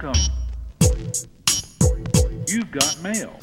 Welcome. You've got mail.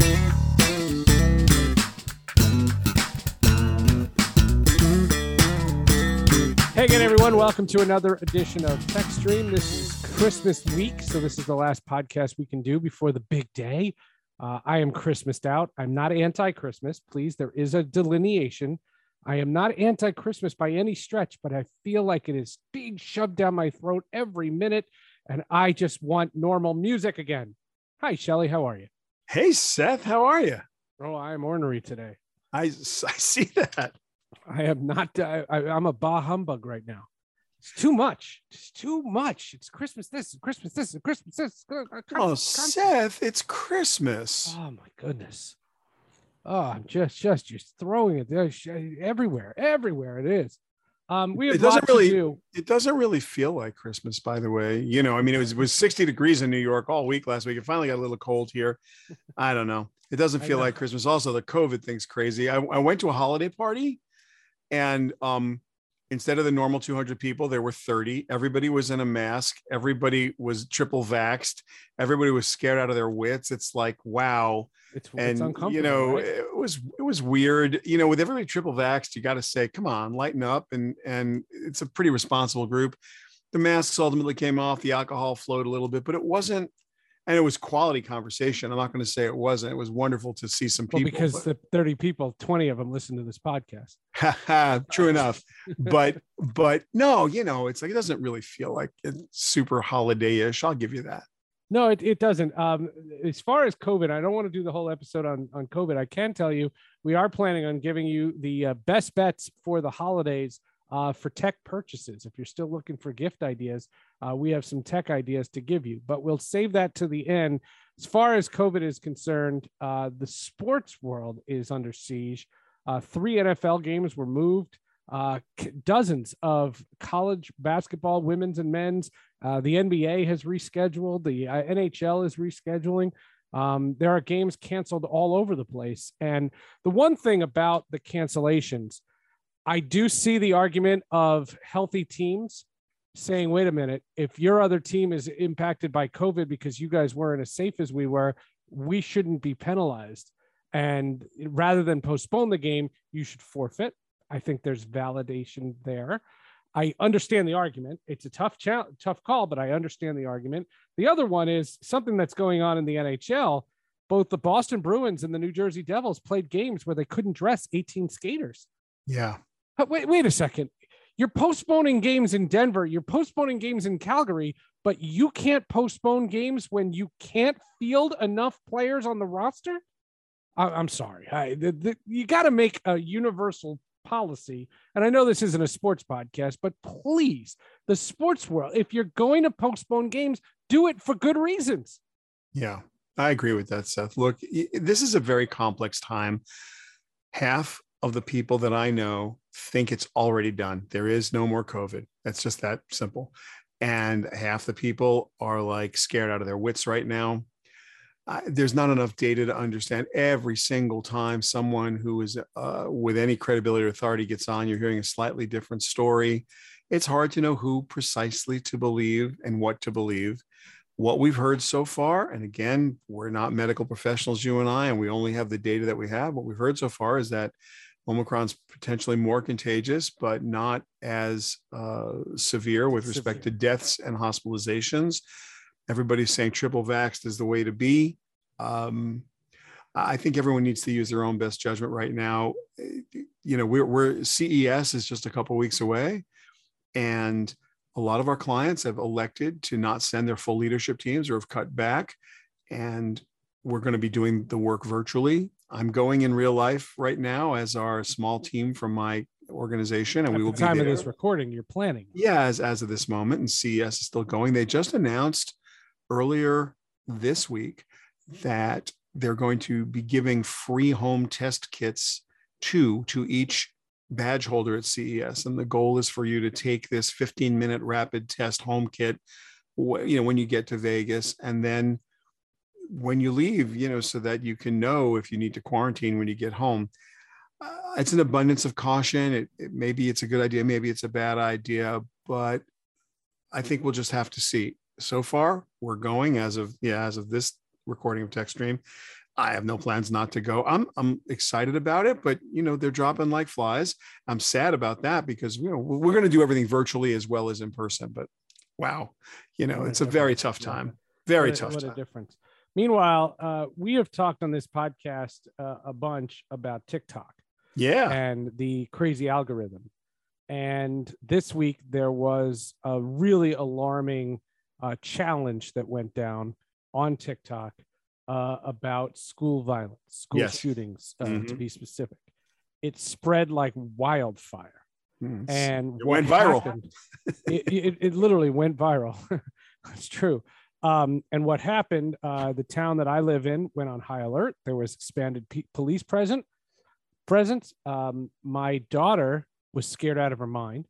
Hey again, everyone. Welcome to another edition of Tech Stream. This is Christmas week, so this is the last podcast we can do before the big day. Uh, I am Christmased out. I'm not anti-Christmas. Please, there is a delineation. I am not anti-Christmas by any stretch, but I feel like it is being shoved down my throat every minute, and I just want normal music again. Hi, Shelly. How are you? Hey, Seth, how are you? Oh, I'm ornery today. I, I see that. I am not. I, I, I'm a bah humbug right now. It's too much. It's too much. It's Christmas this, Christmas this, Christmas this. Oh, Seth, it's Christmas. Oh my goodness. Oh, I'm just, just, just throwing it there everywhere, everywhere it is. Um, we have it doesn't really, do. it doesn't really feel like Christmas, by the way. You know, I mean, it was it was 60 degrees in New York all week last week. It finally got a little cold here. I don't know. It doesn't feel like Christmas. Also, the COVID thing's crazy. I, I went to a holiday party and um instead of the normal 200 people there were 30 everybody was in a mask everybody was triple vaxxed everybody was scared out of their wits it's like wow It's, and it's uncomfortable. you know right? it was it was weird you know with everybody triple vaxxed you got to say come on lighten up and and it's a pretty responsible group the masks ultimately came off the alcohol flowed a little bit but it wasn't and it was quality conversation i'm not going to say it wasn't it was wonderful to see some well, people because but- the 30 people, 20 of them listen to this podcast. True enough. But but no, you know, it's like it doesn't really feel like it's super holiday-ish. I'll give you that. No, it, it doesn't. Um, as far as COVID, I don't want to do the whole episode on, on COVID. I can tell you we are planning on giving you the uh, best bets for the holidays uh, for tech purchases. If you're still looking for gift ideas, uh, we have some tech ideas to give you, but we'll save that to the end. As far as COVID is concerned, uh, the sports world is under siege. Uh, three NFL games were moved. Uh, dozens of college basketball, women's and men's, uh, the NBA has rescheduled. The uh, NHL is rescheduling. Um, there are games canceled all over the place. And the one thing about the cancellations, I do see the argument of healthy teams saying, wait a minute, if your other team is impacted by COVID because you guys weren't as safe as we were, we shouldn't be penalized. And rather than postpone the game, you should forfeit. I think there's validation there. I understand the argument. It's a tough challenge, tough call, but I understand the argument. The other one is something that's going on in the NHL. Both the Boston Bruins and the New Jersey Devils played games where they couldn't dress 18 skaters. Yeah. But wait, wait a second. You're postponing games in Denver. You're postponing games in Calgary, but you can't postpone games when you can't field enough players on the roster. I, I'm sorry. I, the, the, you got to make a universal policy. And I know this isn't a sports podcast, but please, the sports world, if you're going to postpone games, do it for good reasons. Yeah. I agree with that, Seth. Look, this is a very complex time. Half of the people that I know think it's already done. There is no more COVID. That's just that simple. And half the people are like scared out of their wits right now. I, there's not enough data to understand every single time someone who is uh, with any credibility or authority gets on, you're hearing a slightly different story. It's hard to know who precisely to believe and what to believe. What we've heard so far, and again, we're not medical professionals, you and I, and we only have the data that we have. What we've heard so far is that Omicron's potentially more contagious, but not as uh, severe with respect to deaths and hospitalizations. Everybody's saying triple vaxxed is the way to be. Um, I think everyone needs to use their own best judgment right now. You know, we're, we're CES is just a couple weeks away, and a lot of our clients have elected to not send their full leadership teams or have cut back, and we're going to be doing the work virtually. I'm going in real life right now as our small team from my organization, and At we will be the time be of this recording, you're planning. Yeah, as, as of this moment, and CES is still going. They just announced earlier this week that they're going to be giving free home test kits to to each badge holder at CES, and the goal is for you to take this 15 minute rapid test home kit, you know, when you get to Vegas, and then when you leave, you know, so that you can know if you need to quarantine when you get home. Uh, it's an abundance of caution. It, it maybe it's a good idea, maybe it's a bad idea, but I think we'll just have to see. So far we're going as of yeah as of this recording of tech stream. I have no plans not to go. I'm i'm excited about it but you know they're dropping like flies. I'm sad about that because you know we're going to do everything virtually as well as in person but wow you know What it's a very difference. tough time. Very what a, tough what a difference. Meanwhile, uh, we have talked on this podcast uh, a bunch about TikTok yeah. and the crazy algorithm. And this week there was a really alarming uh, challenge that went down on TikTok uh, about school violence, school Yes. shootings, uh, to Mhm. be specific. It spread like wildfire Mm, and It went viral. happened- it, it, it literally went viral. It's true. Um, and what happened? Uh, the town that I live in went on high alert. There was expanded pe- police present presence. Um, my daughter was scared out of her mind.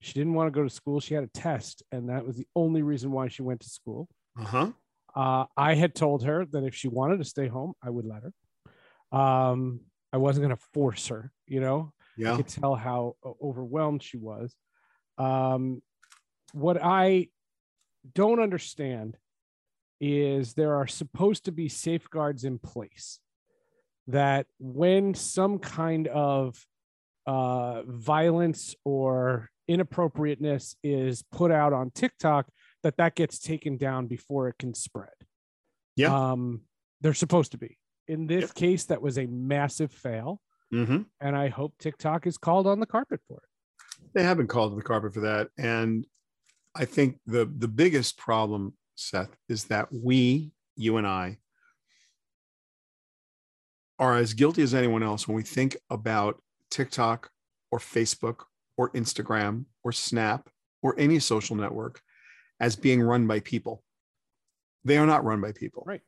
She didn't want to go to school. She had a test, and that was the only reason why she went to school. uh-huh Uh, I had told her that if she wanted to stay home, I would let her. Um, I wasn't going to force her, you know. I could tell how overwhelmed she was. Um, what I don't understand is there are supposed to be safeguards in place that when some kind of uh, violence or inappropriateness is put out on TikTok, that that gets taken down before it can spread. Yeah. Um, they're supposed to be. In this Yep. case, that was a massive fail hmm and I hope TikTok is called on the carpet for it. they have been called on the carpet for that and i think the the biggest problem seth is that we you and i are as guilty as anyone else when we think about tiktok or facebook or instagram or snap or any social network as being run by people they are not run by people Right.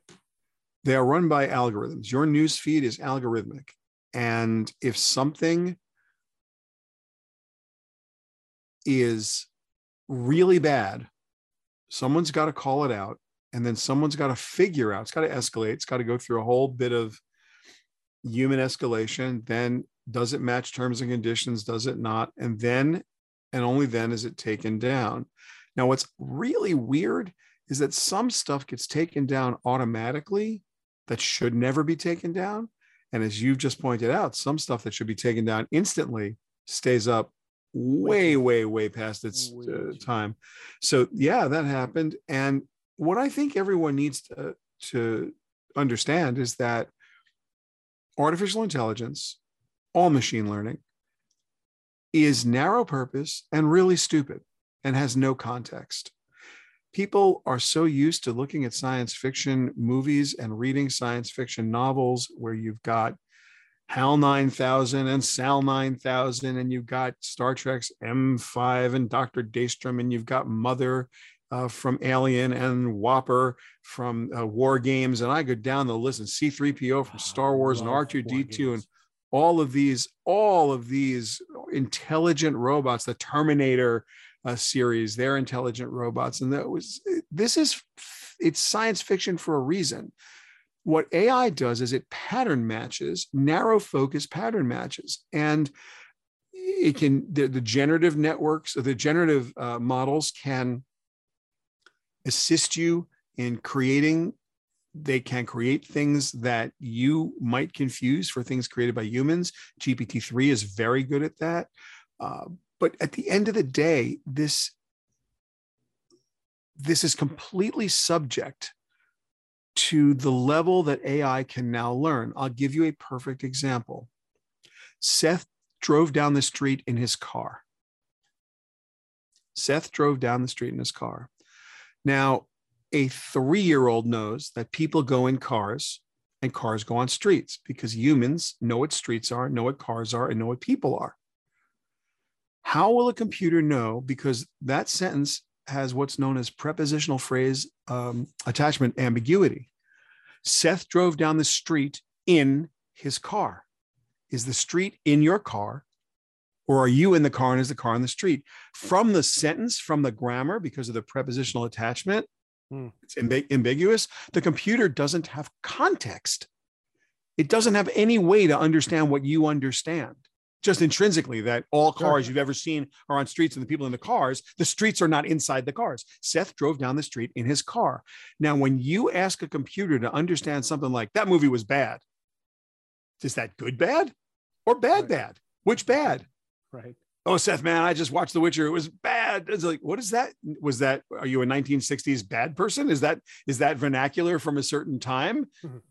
they are run by algorithms your news feed is algorithmic and if something is really bad, someone's got to call it out. And then someone's got to figure out, it's got to escalate. It's got to go through a whole bit of human escalation. Then does it match terms and conditions? Does it not? And then, and only then is it taken down. Now, what's really weird is that some stuff gets taken down automatically that should never be taken down. And as you've just pointed out, some stuff that should be taken down instantly stays up way, way, way past its uh, time. So, yeah, that happened. And what I think everyone needs to, to understand is that artificial intelligence, all machine learning, is narrow purpose and really stupid and has no context. People are so used to looking at science fiction movies and reading science fiction novels where you've got HAL 9000 and SAL 9000, and you've got Star Trek's M5 and Dr. Daystrom, and you've got Mother uh, from Alien and WOPR from uh, War Games. And I go down the list and C3PO from Star Wars and R2D2 and. All of these, all of these intelligent robots, the Terminator uh, series, they're intelligent robots. And that was, this is, it's science fiction for a reason what AI does is it pattern matches, narrow focus pattern matches. And it can, the, the generative networks, or the generative uh, models can assist you in creating, they can create things that you might confuse for things created by humans. GPT-3 is very good at that. Uh, but at the end of the day, this, this is completely subject to the level that AI can now learn. I'll give you a perfect example. Seth drove down the street in his car. Seth drove down the street in his car. Now, a three year old knows that people go in cars and cars go on streets because humans know what streets are, know what cars are, and know what people are. How will a computer know? Because that sentence has what's known as prepositional phrase um, attachment ambiguity. Seth drove down the street in his car. Is the street in your car? Or are you in the car and is the car in the street? From the sentence, from the grammar, because of the prepositional attachment, Hmm. it's ambi- ambiguous. The computer doesn't have context. It doesn't have any way to understand what you understand. just intrinsically that all Sure. cars you've ever seen are on streets and the people in the cars the streets are not inside the cars seth drove down the street in his car now when you ask a computer to understand something like that movie was bad is that good bad or bad Right. bad which bad Right. oh seth man i just watched the witcher it was bad it's like what is that? Was that are you a 1960s bad person? Is that is that vernacular from a certain time? Mhm.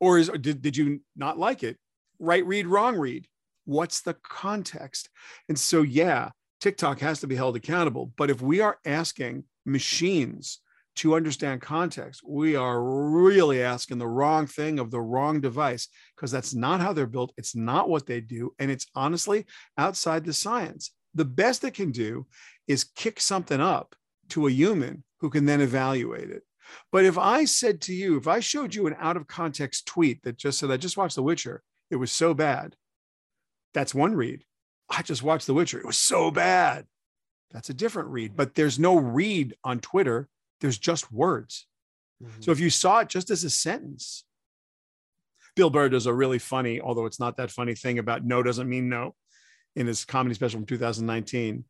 or is did, did you not like it? Right read wrong read. What's the context? And so yeah tiktok has to be held accountable. But if we are asking machines to understand context we are really asking the wrong thing of the wrong device because that's not how they're built. It's not what they do. And it's honestly outside the science. The best it can do is kick something up to a human who can then evaluate it but if I said to you, if I showed you an out of context tweet that just said, I just watched The Witcher, it was so bad, that's one read. I just watched The Witcher, it was so bad. That's a different read, but there's no read on Twitter, there's just words. Mhm. So if you saw it just as a sentence, Bill Burr does a really funny, although it's not that funny thing about no doesn't mean no in his comedy special from 2019.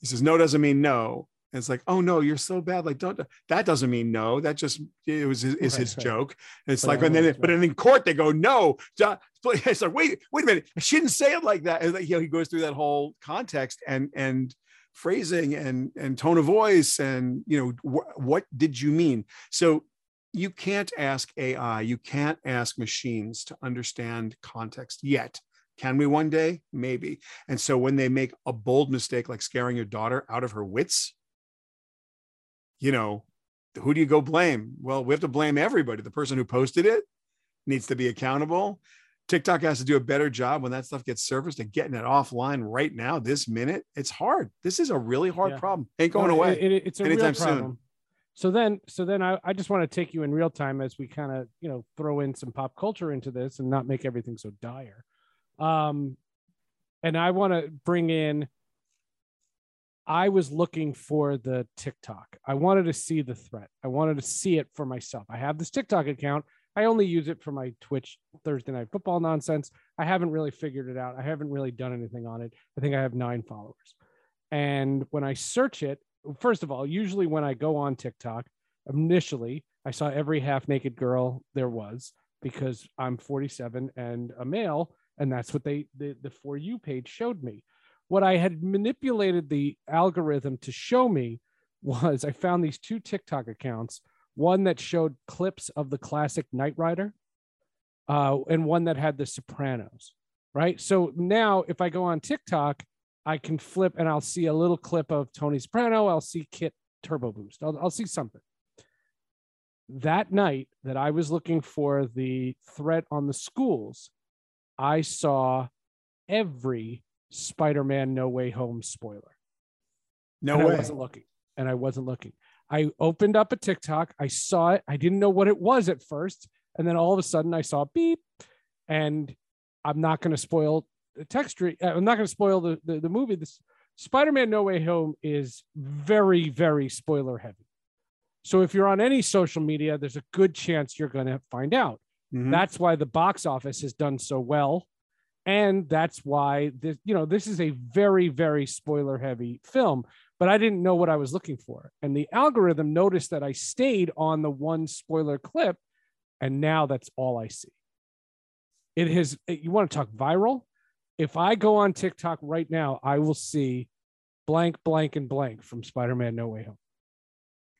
He says, no doesn't mean no. And it's like, oh no, you're so bad. Like, don't that doesn't mean no. That just it was is Right, his right. joke. And it's But like, and then but then in court they go, no. duh." It's like, wait, wait a minute. She didn't say it like that. And like, you know, he goes through that whole context and and phrasing and and tone of voice and you know wh- what did you mean? So you can't ask AI, you can't ask machines to understand context yet. Can we one day? Maybe. And so when they make a bold mistake like scaring your daughter out of her wits, you know, who do you go blame? Well, we have to blame everybody. The person who posted it needs to be accountable. TikTok has to do a better job when that stuff gets surfaced and getting it offline right now, this minute. It's hard. This is a really hard Yeah. problem. Ain't going No, away. it- it- it's a real anytime soon. problem. So then, so then I, I just want to take you in real time as we kind of, you know, throw in some pop culture into this and not make everything so dire. Um, and I want to bring in. I was looking for the TikTok. I wanted to see the threat. I wanted to see it for myself. I have this TikTok account. I only use it for my Twitch Thursday night football nonsense. I haven't really figured it out. I haven't really done anything on it. I think I have nine followers. And when I search it, first of all, usually when I go on TikTok, initially I saw every half naked girl there was because I'm 47 and a male, and that's what they the, the for you page showed me. What I had manipulated the algorithm to show me was I found these two TikTok accounts, one that showed clips of the classic Knight Rider, uh, and one that had the Sopranos. Right. So now if I go on TikTok, I can flip and I'll see a little clip of Tony Soprano. I'll see Kit Turbo Boost. I'll, I'll see something. That night that I was looking for the threat on the schools, I saw every Spider Man No Way Home spoiler. No and I wasn't looking. And I wasn't looking. I opened up a TikTok. I saw it. I didn't know what it was at first. And then all of a sudden I saw beep. And I'm not going to spoil the text. re- uh, I'm not going to spoil the, the, the movie. This Spider Man No Way Home is very, very spoiler heavy. So if you're on any social media, there's a good chance you're going to find out. Mhm. That's why the box office has done so well. And that's why this, you know, this is a very, very spoiler heavy film, but I didn't know what I was looking for. And the algorithm noticed that I stayed on the one spoiler clip, and now that's all I see. It has, you want to talk viral? If I go on TikTok right now, I will see blank, blank, and blank from Spider Man No Way Home.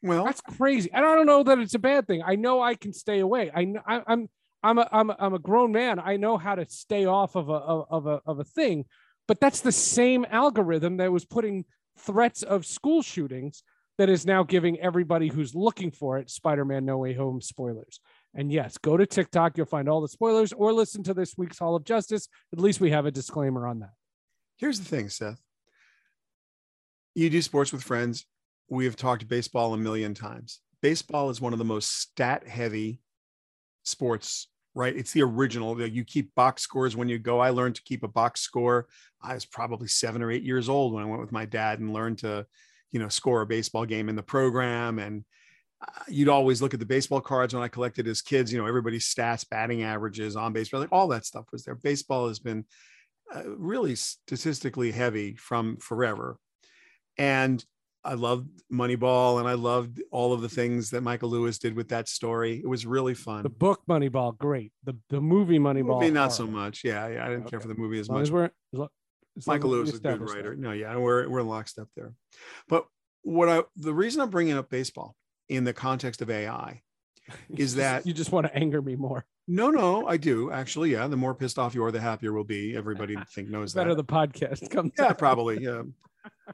well, That's crazy. And I don't know that it's a bad thing. I know I can stay away. I, I I'm I'm a, I'm a, I'm a grown man. I know how to stay off of a of, a of a thing, but that's the same algorithm that was putting threats of school shootings that is now giving everybody who's looking for it Spider-Man No Way Home spoilers. And yes, go to TikTok, you'll find all the spoilers or listen to this week's Hall of Justice. At least we have a disclaimer on that. here's the thing, Seth. You do sports with friends. We have talked baseball a million times. Baseball is one of the most stat heavy sports, right? It's the original. You keep box scores when you go. I learned to keep a box score. I was probably seven or eight years old when I went with my dad and learned to, you know, score a baseball game in the program. And uh, you'd always look at the baseball cards when I collected as kids, you know, everybody's stats, batting averages, on base, like all that stuff was there. Baseball has been uh, really statistically heavy from forever. And I loved Moneyball and I loved all of the things that Michael Lewis did with that story. It was really fun. The book Moneyball, great. The the movie Moneyball, movie, not so much. Yeah, yeah I didn't okay. care for the movie as, as much. As we're, as Michael Lewis is a good writer. That. No, yeah, we're we're in lockstep there. But what I the reason I'm bringing up baseball in the context of AI is that you just want to anger me more. No, no, I do actually. Yeah, the more pissed off you are, the happier we'll be. Everybody think knows Better that. Better the podcast comes. Yeah, out. probably. Yeah.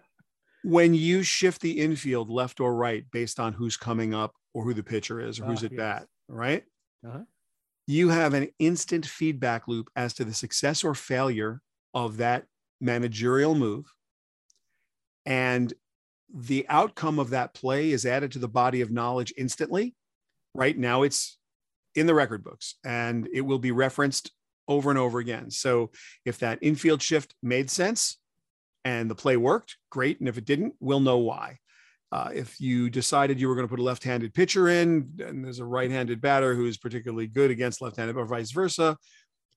when you shift the infield left or right based on who's coming up or who the pitcher is or who's uh, at yes. bat, right? Uh-huh. You have an instant feedback loop as to the success or failure of that managerial move. And the outcome of that play is added to the body of knowledge instantly. Right now, it's in the record books and it will be referenced over and over again. So if that infield shift made sense, and the play worked, great. And if it didn't, we'll know why. Uh, if you decided you were going to put a left-handed pitcher in, and there's a right-handed batter who's particularly good against left-handed, or vice versa,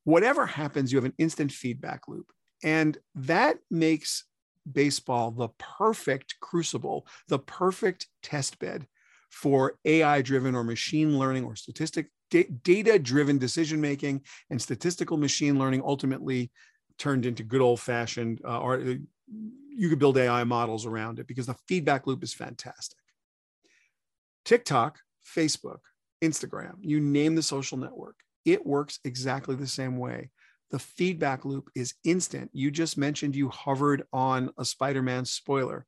whatever happens, you have an instant feedback loop, and that makes baseball the perfect crucible, the perfect test bed for AI-driven or machine learning or statistic data-driven decision making and statistical machine learning ultimately turned into good old-fashioned uh, or you could build AI models around it because the feedback loop is fantastic. TikTok, Facebook, Instagram, you name the social network, it works exactly the same way. The feedback loop is instant. You just mentioned you hovered on a Spider Man spoiler.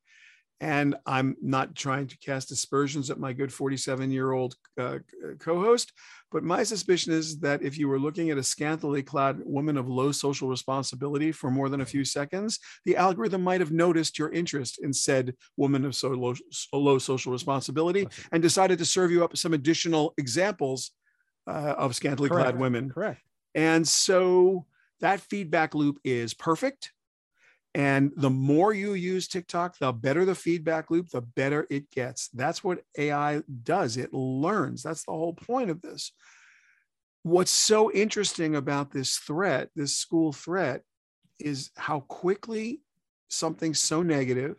And I'm not trying to cast aspersions at my good 47 year old uh, co host, but my suspicion is that if you were looking at a scantily clad woman of low social responsibility for more than a few seconds, the algorithm might have noticed your interest in said woman of so low, so low social responsibility and decided to serve you up some additional examples uh, of scantily Correct. clad women. Correct. And so that feedback loop is perfect. And the more you use TikTok, the better the feedback loop, the better it gets. That's what AI does. It learns. That's the whole point of this. What's so interesting about this threat, this school threat, is how quickly something so negative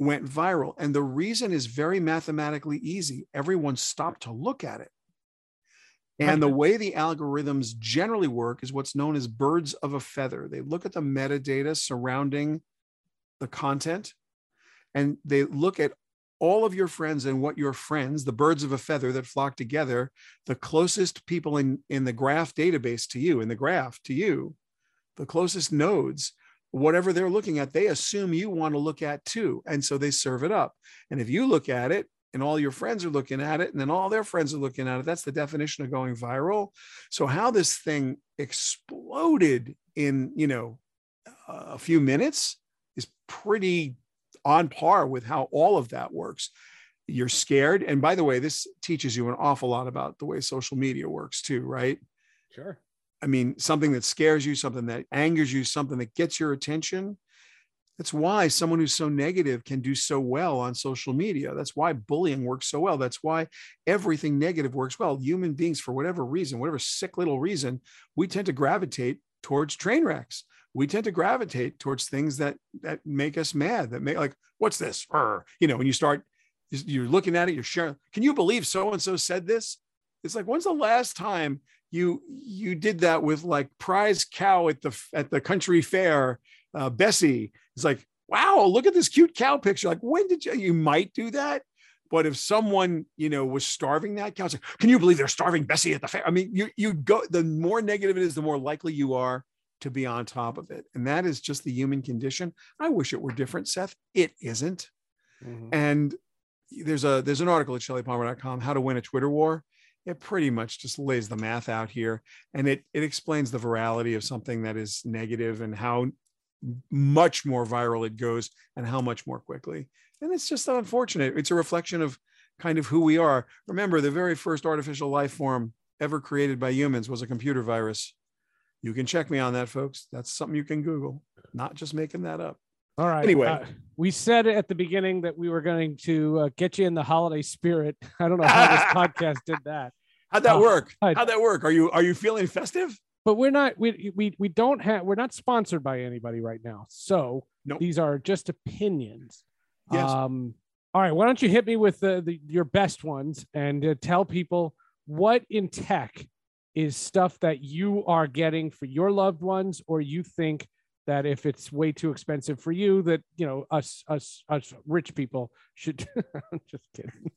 went viral. And the reason is very mathematically easy. Everyone stopped to look at it. And the way the algorithms generally work is what's known as birds of a feather. They look at the metadata surrounding the content and they look at all of your friends and what your friends, the birds of a feather that flock together, the closest people in, in the graph database to you, in the graph to you, the closest nodes, whatever they're looking at, they assume you want to look at too. And so they serve it up. And if you look at it and all your friends are looking at it and then all their friends are looking at it. That's the definition of going viral. So how this thing exploded in you know a few minutes is pretty on par with how all of that works. You're scared and by the way this teaches you an awful lot about the way social media works too right? Sure. I mean something that scares you something that angers you something that gets your attention that's why someone who's so negative can do so well on social media. That's why bullying works so well. That's why everything negative works well. Human beings, for whatever reason, whatever sick little reason, we tend to gravitate towards train wrecks. We tend to gravitate towards things that that make us mad. That make like, what's this? Urgh. You know, when you start, you're looking at it, you're sharing. Can you believe so and so said this? It's like, when's the last time you you did that with like prize cow at the at the country fair uh, Bessie is like, wow, look at this cute cow picture. Like, when did you, you might do that? But if someone, you know, was starving that cow, like, can you believe they're starving Bessie at the fair? I mean, you, you go, the more negative it is, the more likely you are to be on top of it. And that is just the human condition. I wish it were different, Seth. It isn't. Mm-hmm. And there's a, there's an article at shellypalmer.com, how to win a Twitter war it pretty much just lays the math out here and it it explains the virality of something that is negative and how much more viral it goes and how much more quickly. And it's just unfortunate. It's a reflection of kind of who we are. Remember, the very first artificial life form ever created by humans was a computer virus. You can check me on that, folks. That's something you can Google, not just making that up. All right. Anyway, uh, we said at the beginning that we were going to uh, get you in the holiday spirit. I don't know how this podcast did that. How'd that uh, work? How'd that work? Are you are you feeling festive? But we're not we we we don't have we're not sponsored by anybody right now. So Nope. these are just opinions. Yes. Um, all right, why don't you hit me with the, the your best ones and uh, tell people what in tech is stuff that you are getting for your loved ones, or you think that if it's way too expensive for you, that you know us us us rich people should. I'm just kidding.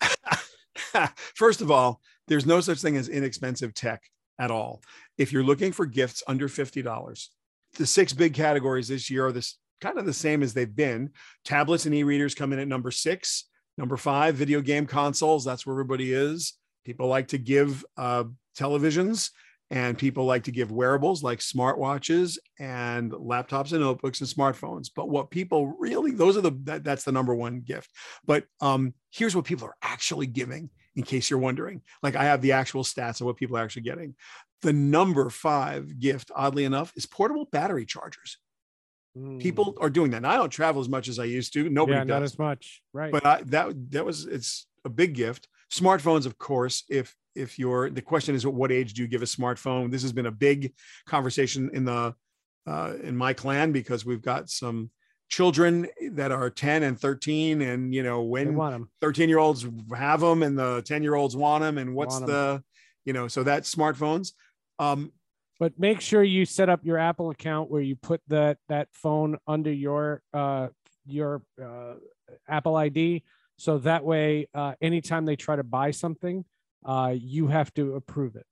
First of all, there's no such thing as inexpensive tech at all. If you're looking for gifts under $50, the six big categories this year are this kind of the same as they've been. Tablets and e-readers come in at number six. Number five, video game consoles. That's where everybody is. People like to give uh, televisions and people like to give wearables like smartwatches and laptops and notebooks and smartphones. But what people really, those are the, that, that's the number one gift. But um, here's what people are actually giving in case you're wondering. Like I have the actual stats of what people are actually getting. The number five gift, oddly enough, is portable battery chargers. Mm. People are doing that. And I don't travel as much as I used to. Nobody yeah, does. not as much, right? But I, that that was it's a big gift. Smartphones, of course. If if you're the question is, at what age do you give a smartphone? This has been a big conversation in the uh, in my clan because we've got some children that are 10 and 13 and you know when 13 year olds have them and the 10 year olds want them and what's Want 'em. the you know so that's smartphones. Um but make sure you set up your Apple account where you put that that phone under your uh your uh, Apple ID so that way uh anytime they try to buy something uh you have to approve it.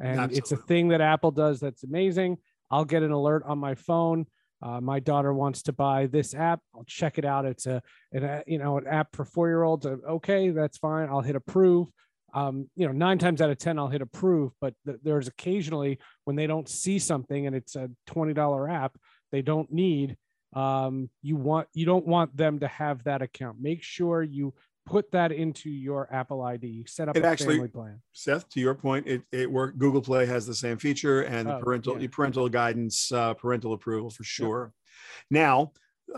And it's a thing that Apple does that's amazing. I'll get an alert on my phone uh, my daughter wants to buy this app. I'll check it out. It's a an, a- you know an app for four year olds okay that's fine. I'll hit approve. Um, you know, nine times out of 10, I'll hit approve, but th- there's occasionally when they don't see something and it's a $20 app they don't need, um, you want, you don't want them to have that account. Make sure you put that into your Apple ID, set up It a actually- family plan. Seth, to your point, it it worked. Google Play has the same feature and the Oh, parental yeah. parental guidance, uh, parental approval for sure. Now,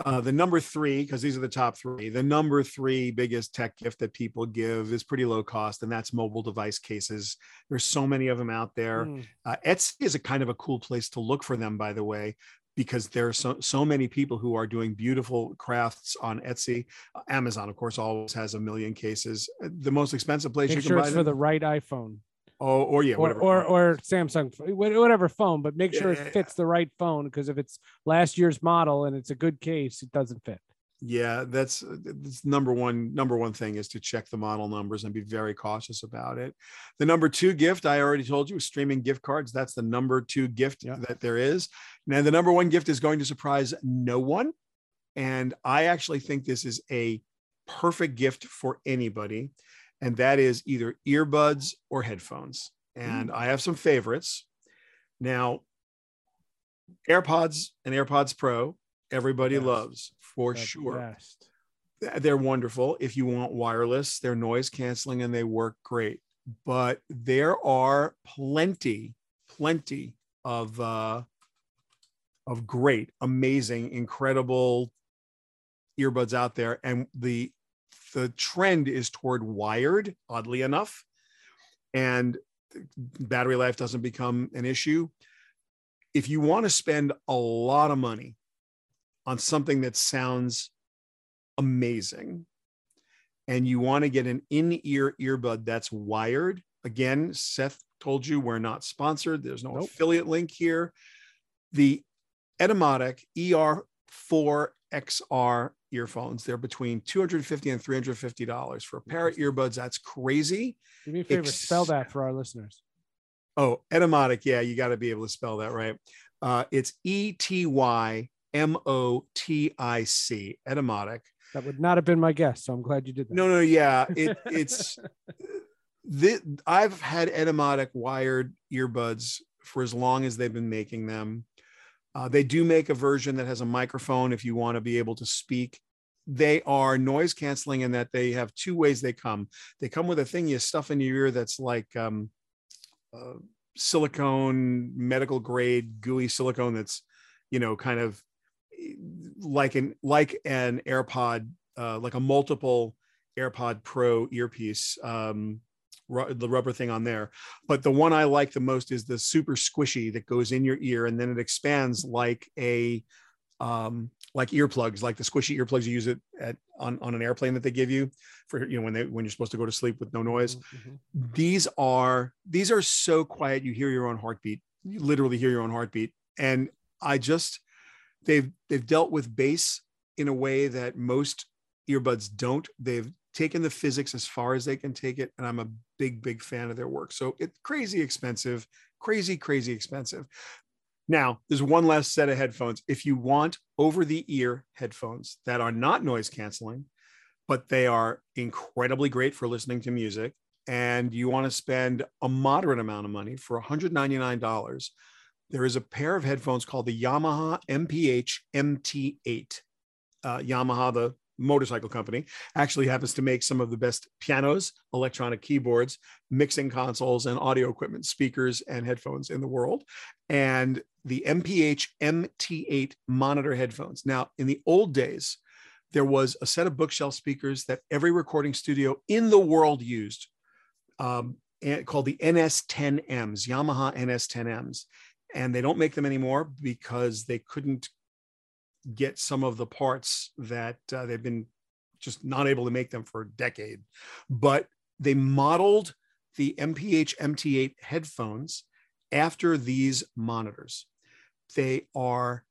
uh, the number three, because these are the top three, the number three biggest tech gift that people give is pretty low cost, and that's mobile device cases. There's so many of them out there. Mm, Uh, Etsy is a kind of a cool place to look for them, by the way, because there are so, so many people who are doing beautiful crafts on Etsy. Uh, Amazon, of course, always has a million cases. Uh, The most expensive place Make you sure can buy it's for the right iPhone oh, or yeah, or, whatever. or, or Samsung, whatever phone, but make sure Yeah, yeah, it fits the right phone because if it's last year's model and it's a good case, it doesn't fit. Yeah that's uh, that's number one number one thing is to check the model numbers and be very cautious about it. The number two gift i already told you is streaming gift cards. That's the number two gift Yeah. that there is. Now the number one gift is going to surprise no one and i actually think this is a perfect gift for anybody and that is either earbuds or headphones and mm. i have some favorites. Now airpods and airpods pro everybody Yes. loves for That's sure. best. they're wonderful. If you want wireless they're noise canceling and they work great. But there are plenty plenty of uh of great amazing incredible earbuds out there. And the the trend is toward wired oddly enough. And battery life doesn't become an issue. If you want to spend a lot of money on something that sounds amazing. And you want to get an in-ear earbud that's wired. Again seth told you we're not sponsored. There's no Nope. affiliate link here. The etymotic er4xr earphones they're between 250 and 350 dollars for a pair of earbuds. That's crazy. Do me a favor, spell that for our listeners. oh etymotic yeah you got to be able to spell that right. Uh, it's e-t-y m-o-t-i-c etymotic That would not have been my guess, so I'm glad you did that. No, no, yeah, it, it's. This, I've had etymotic wired earbuds for as long as they've been making them. Uh, they do make a version that has a microphone if you want to be able to speak. They are noise canceling in that they have two ways they come. They come with a thing you stuff in your ear that's like um, uh, silicone, medical grade, gooey silicone that's, you know, kind of like an like an AirPod, uh, like a multiple AirPod Pro earpiece. Um, ru- the rubber thing on there. But the one I like the most is the super squishy that goes in your ear and then it expands like a um like earplugs, like the squishy earplugs you use it at on, on an airplane that they give you for you know when they when you're supposed to go to sleep with no noise. Mhm. These are these are so quiet you hear your own heartbeat. You literally hear your own heartbeat. And I just they've they've dealt with bass in a way that most earbuds don't. They've taken the physics as far as they can take it, and I'm a big, big fan of their work. So it's crazy expensive, crazy, crazy expensive. Now, there's one last set of headphones. If you want over the ear headphones that are not noise canceling, but they are incredibly great for listening to music, and you want to spend a moderate amount of money for $199, there is a pair of headphones called the Yamaha MPH MT8. Uh, Yamaha, the motorcycle company, actually happens to make some of the best pianos, electronic keyboards, mixing consoles, and audio equipment, speakers, and headphones in the world. And the MPH MT8 monitor headphones. Now, in the old days, there was a set of bookshelf speakers that every recording studio in the world used um, called the NS10Ms, Yamaha NS10Ms. And they don't make them anymore because they couldn't get some of the parts that uh, they've been just not able to make them for a decade. But they modeled the MPH MT8 headphones after these monitors. They are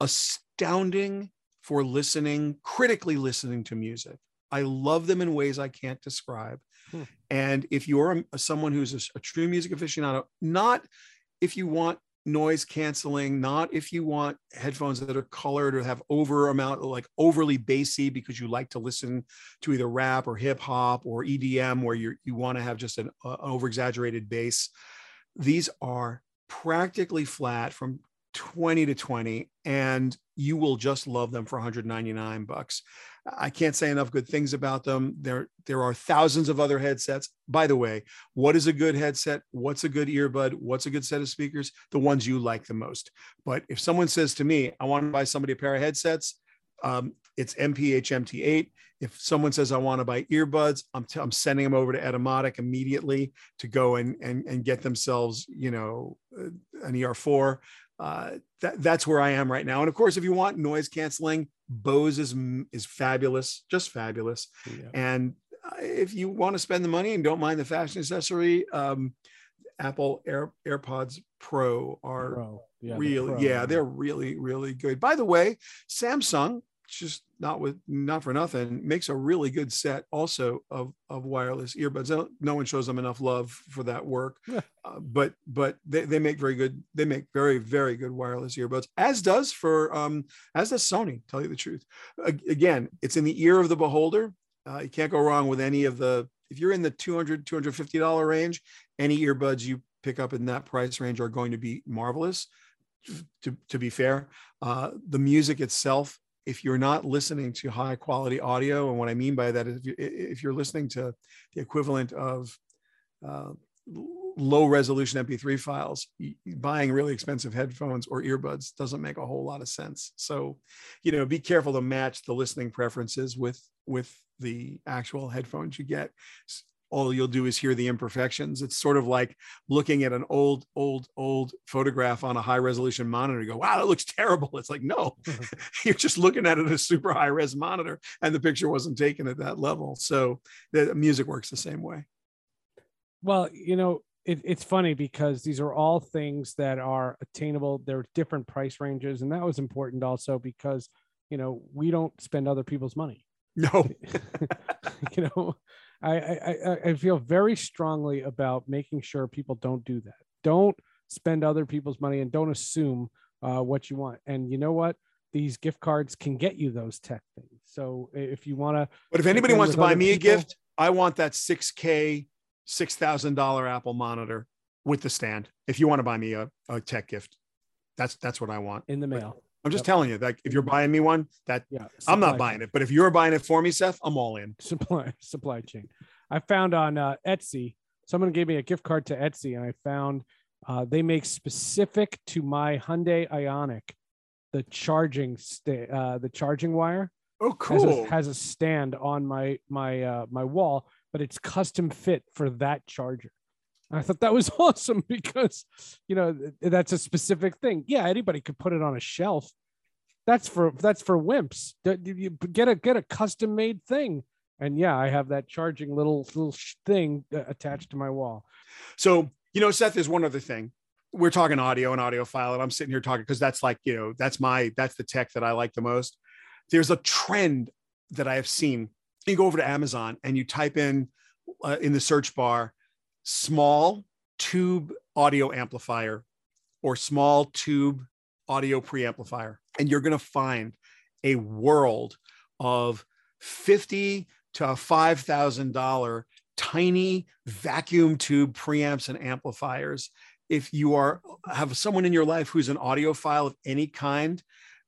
astounding for listening, critically listening to music. I love them in ways I can't describe. Hmm. And if you're a, someone who's a, a true music aficionado, not if you want noise canceling, not if you want headphones that are colored or have over amount like overly bassy because you like to listen to either rap or hip hop or EDM where you you want to have just an uh, over exaggerated bass. These are practically flat from 20 to 20 and you will just love them for 199 bucks. I can't say enough good things about them. There, there are thousands of other headsets. By the way, what is a good headset? What's a good earbud? What's a good set of speakers? The ones you like the most. But if someone says to me, I want to buy somebody a pair of headsets, um, it's MPH MT8. If someone says I want to buy earbuds, I'm, t- I'm sending them over to Etymotic immediately to go and, and, and get themselves, you know, uh, an ER4. Uh, that, that's where I am right now. And of course, if you want noise canceling, Bose is is fabulous, just fabulous. Yeah. And uh, if you want to spend the money and don't mind the fashion accessory, um, Apple Air, AirPods Pro are Pro. Yeah, the Pro, yeah, they're really, really good. By the way, Samsung, just not with not for nothing, makes a really good set also of of wireless earbuds. No one shows them enough love for that work, Yeah. uh, but but they, they make very good. They make very very good wireless earbuds, as does for um as does Sony. Tell you the truth. Again, it's in the ear of the beholder. Uh, you can't go wrong with any of the. If you're in the 200 250 dollar range, any earbuds you pick up in that price range are going to be marvelous. To, to be fair, uh, the music itself, if you're not listening to high quality audio, and what I mean by that is if, you, you're listening to the equivalent of uh, low resolution MP3 files, buying really expensive headphones or earbuds doesn't make a whole lot of sense. So, you know, be careful to match the listening preferences with with the actual headphones you get. All you'll do is hear the imperfections. It's sort of like looking at an old, old, old photograph on a high resolution monitor. You go, wow, that looks terrible. It's like, no, you're just looking at it at a super high res monitor and the picture wasn't taken at that level. So the music works the same way. Well, you know, it, it's funny because these are all things that are attainable. They're different price ranges, and that was important also because you know we don't spend other people's money. No, you know, I, I I- feel very strongly about making sure people don't do that. Don't spend other people's money and don't assume uh, what you want. And you know what? These gift cards can get you those tech things. So if you want to, but if anybody wants to buy me a gift, I want that 6K, $6,000 Apple monitor with the stand. If you want to buy me a, a tech gift, that's that's what I want. in the mail, I'm just Yep. telling you that if you're buying me one, that yeah, I'm not buying chain. it. But if you're buying it for me, Seth, I'm all in. supply supply chain. I found on uh, Etsy. Someone gave me a gift card to Etsy, and I found uh, they make specific to my Hyundai Ioniq the charging sta- uh, the charging wire Oh, has, cool. a, has a stand on my my uh, my wall but it's custom fit for that charger. And I thought that was awesome because, you know, that's a specific thing. Yeah, anybody could put it on a shelf. That's for that's for wimps. You get a get a custom made thing. And yeah, I have that charging little little thing uh, attached to my wall. So you know, Seth, there's one other thing. We're talking audio and audiophile, and I'm sitting here talking because that's like you know that's my that's the tech that I like the most. There's a trend that I have seen. You go over to Amazon and you type in uh, in the search bar small tube audio amplifier or small tube audio preamplifier, and you're going to find a world of 50 to $5,000 tiny vacuum tube preamps and amplifiers. If you are have someone in your life who's an audiophile of any kind,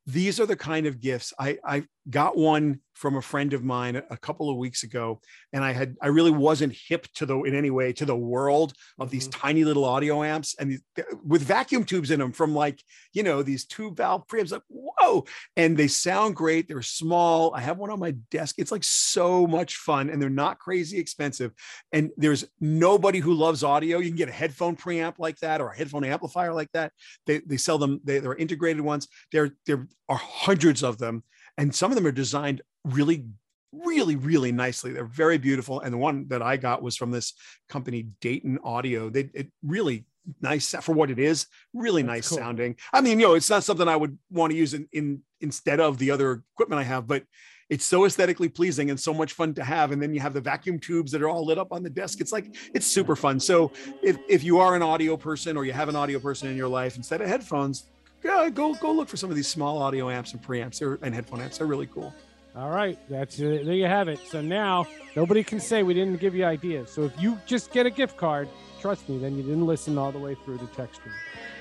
these are the kind of gifts I, I got one from a friend of mine a couple of weeks ago and i had i really wasn't hip to the in any way to the world of these mm-hmm. tiny little audio amps and these, with vacuum tubes in them from like you know these tube valve preamps like whoa and they sound great they're small i have one on my desk it's like so much fun and they're not crazy expensive and there's nobody who loves audio you can get a headphone preamp like that or a headphone amplifier like that they, they sell them they, they're integrated ones there there are hundreds of them and some of them are designed really really really nicely. They're very beautiful. And the one that i got was from this company dayton audio. They it really nice for what it is really That's nice cool. sounding. I mean you know it's not something i would want to use in, in instead of the other equipment i have but it's so aesthetically pleasing and so much fun to have. And then you have the vacuum tubes that are all lit up on the desk it's like it's super fun. So if, if you are an audio person or you have an audio person in your life instead of headphones yeah, go go look for some of these small audio amps and preamps and headphone amps. They're really cool. All right, that's it. there you have it. So now nobody can say we didn't give you ideas. So if you just get a gift card, trust me, then you didn't listen all the way through the text.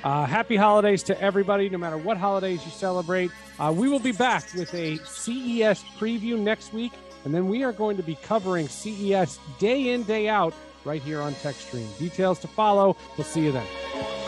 Uh, happy holidays to everybody, no matter what holidays you celebrate. Uh, we will be back with a CES preview next week, and then we are going to be covering CES day in, day out right here on TechStream. Details to follow. We'll see you then.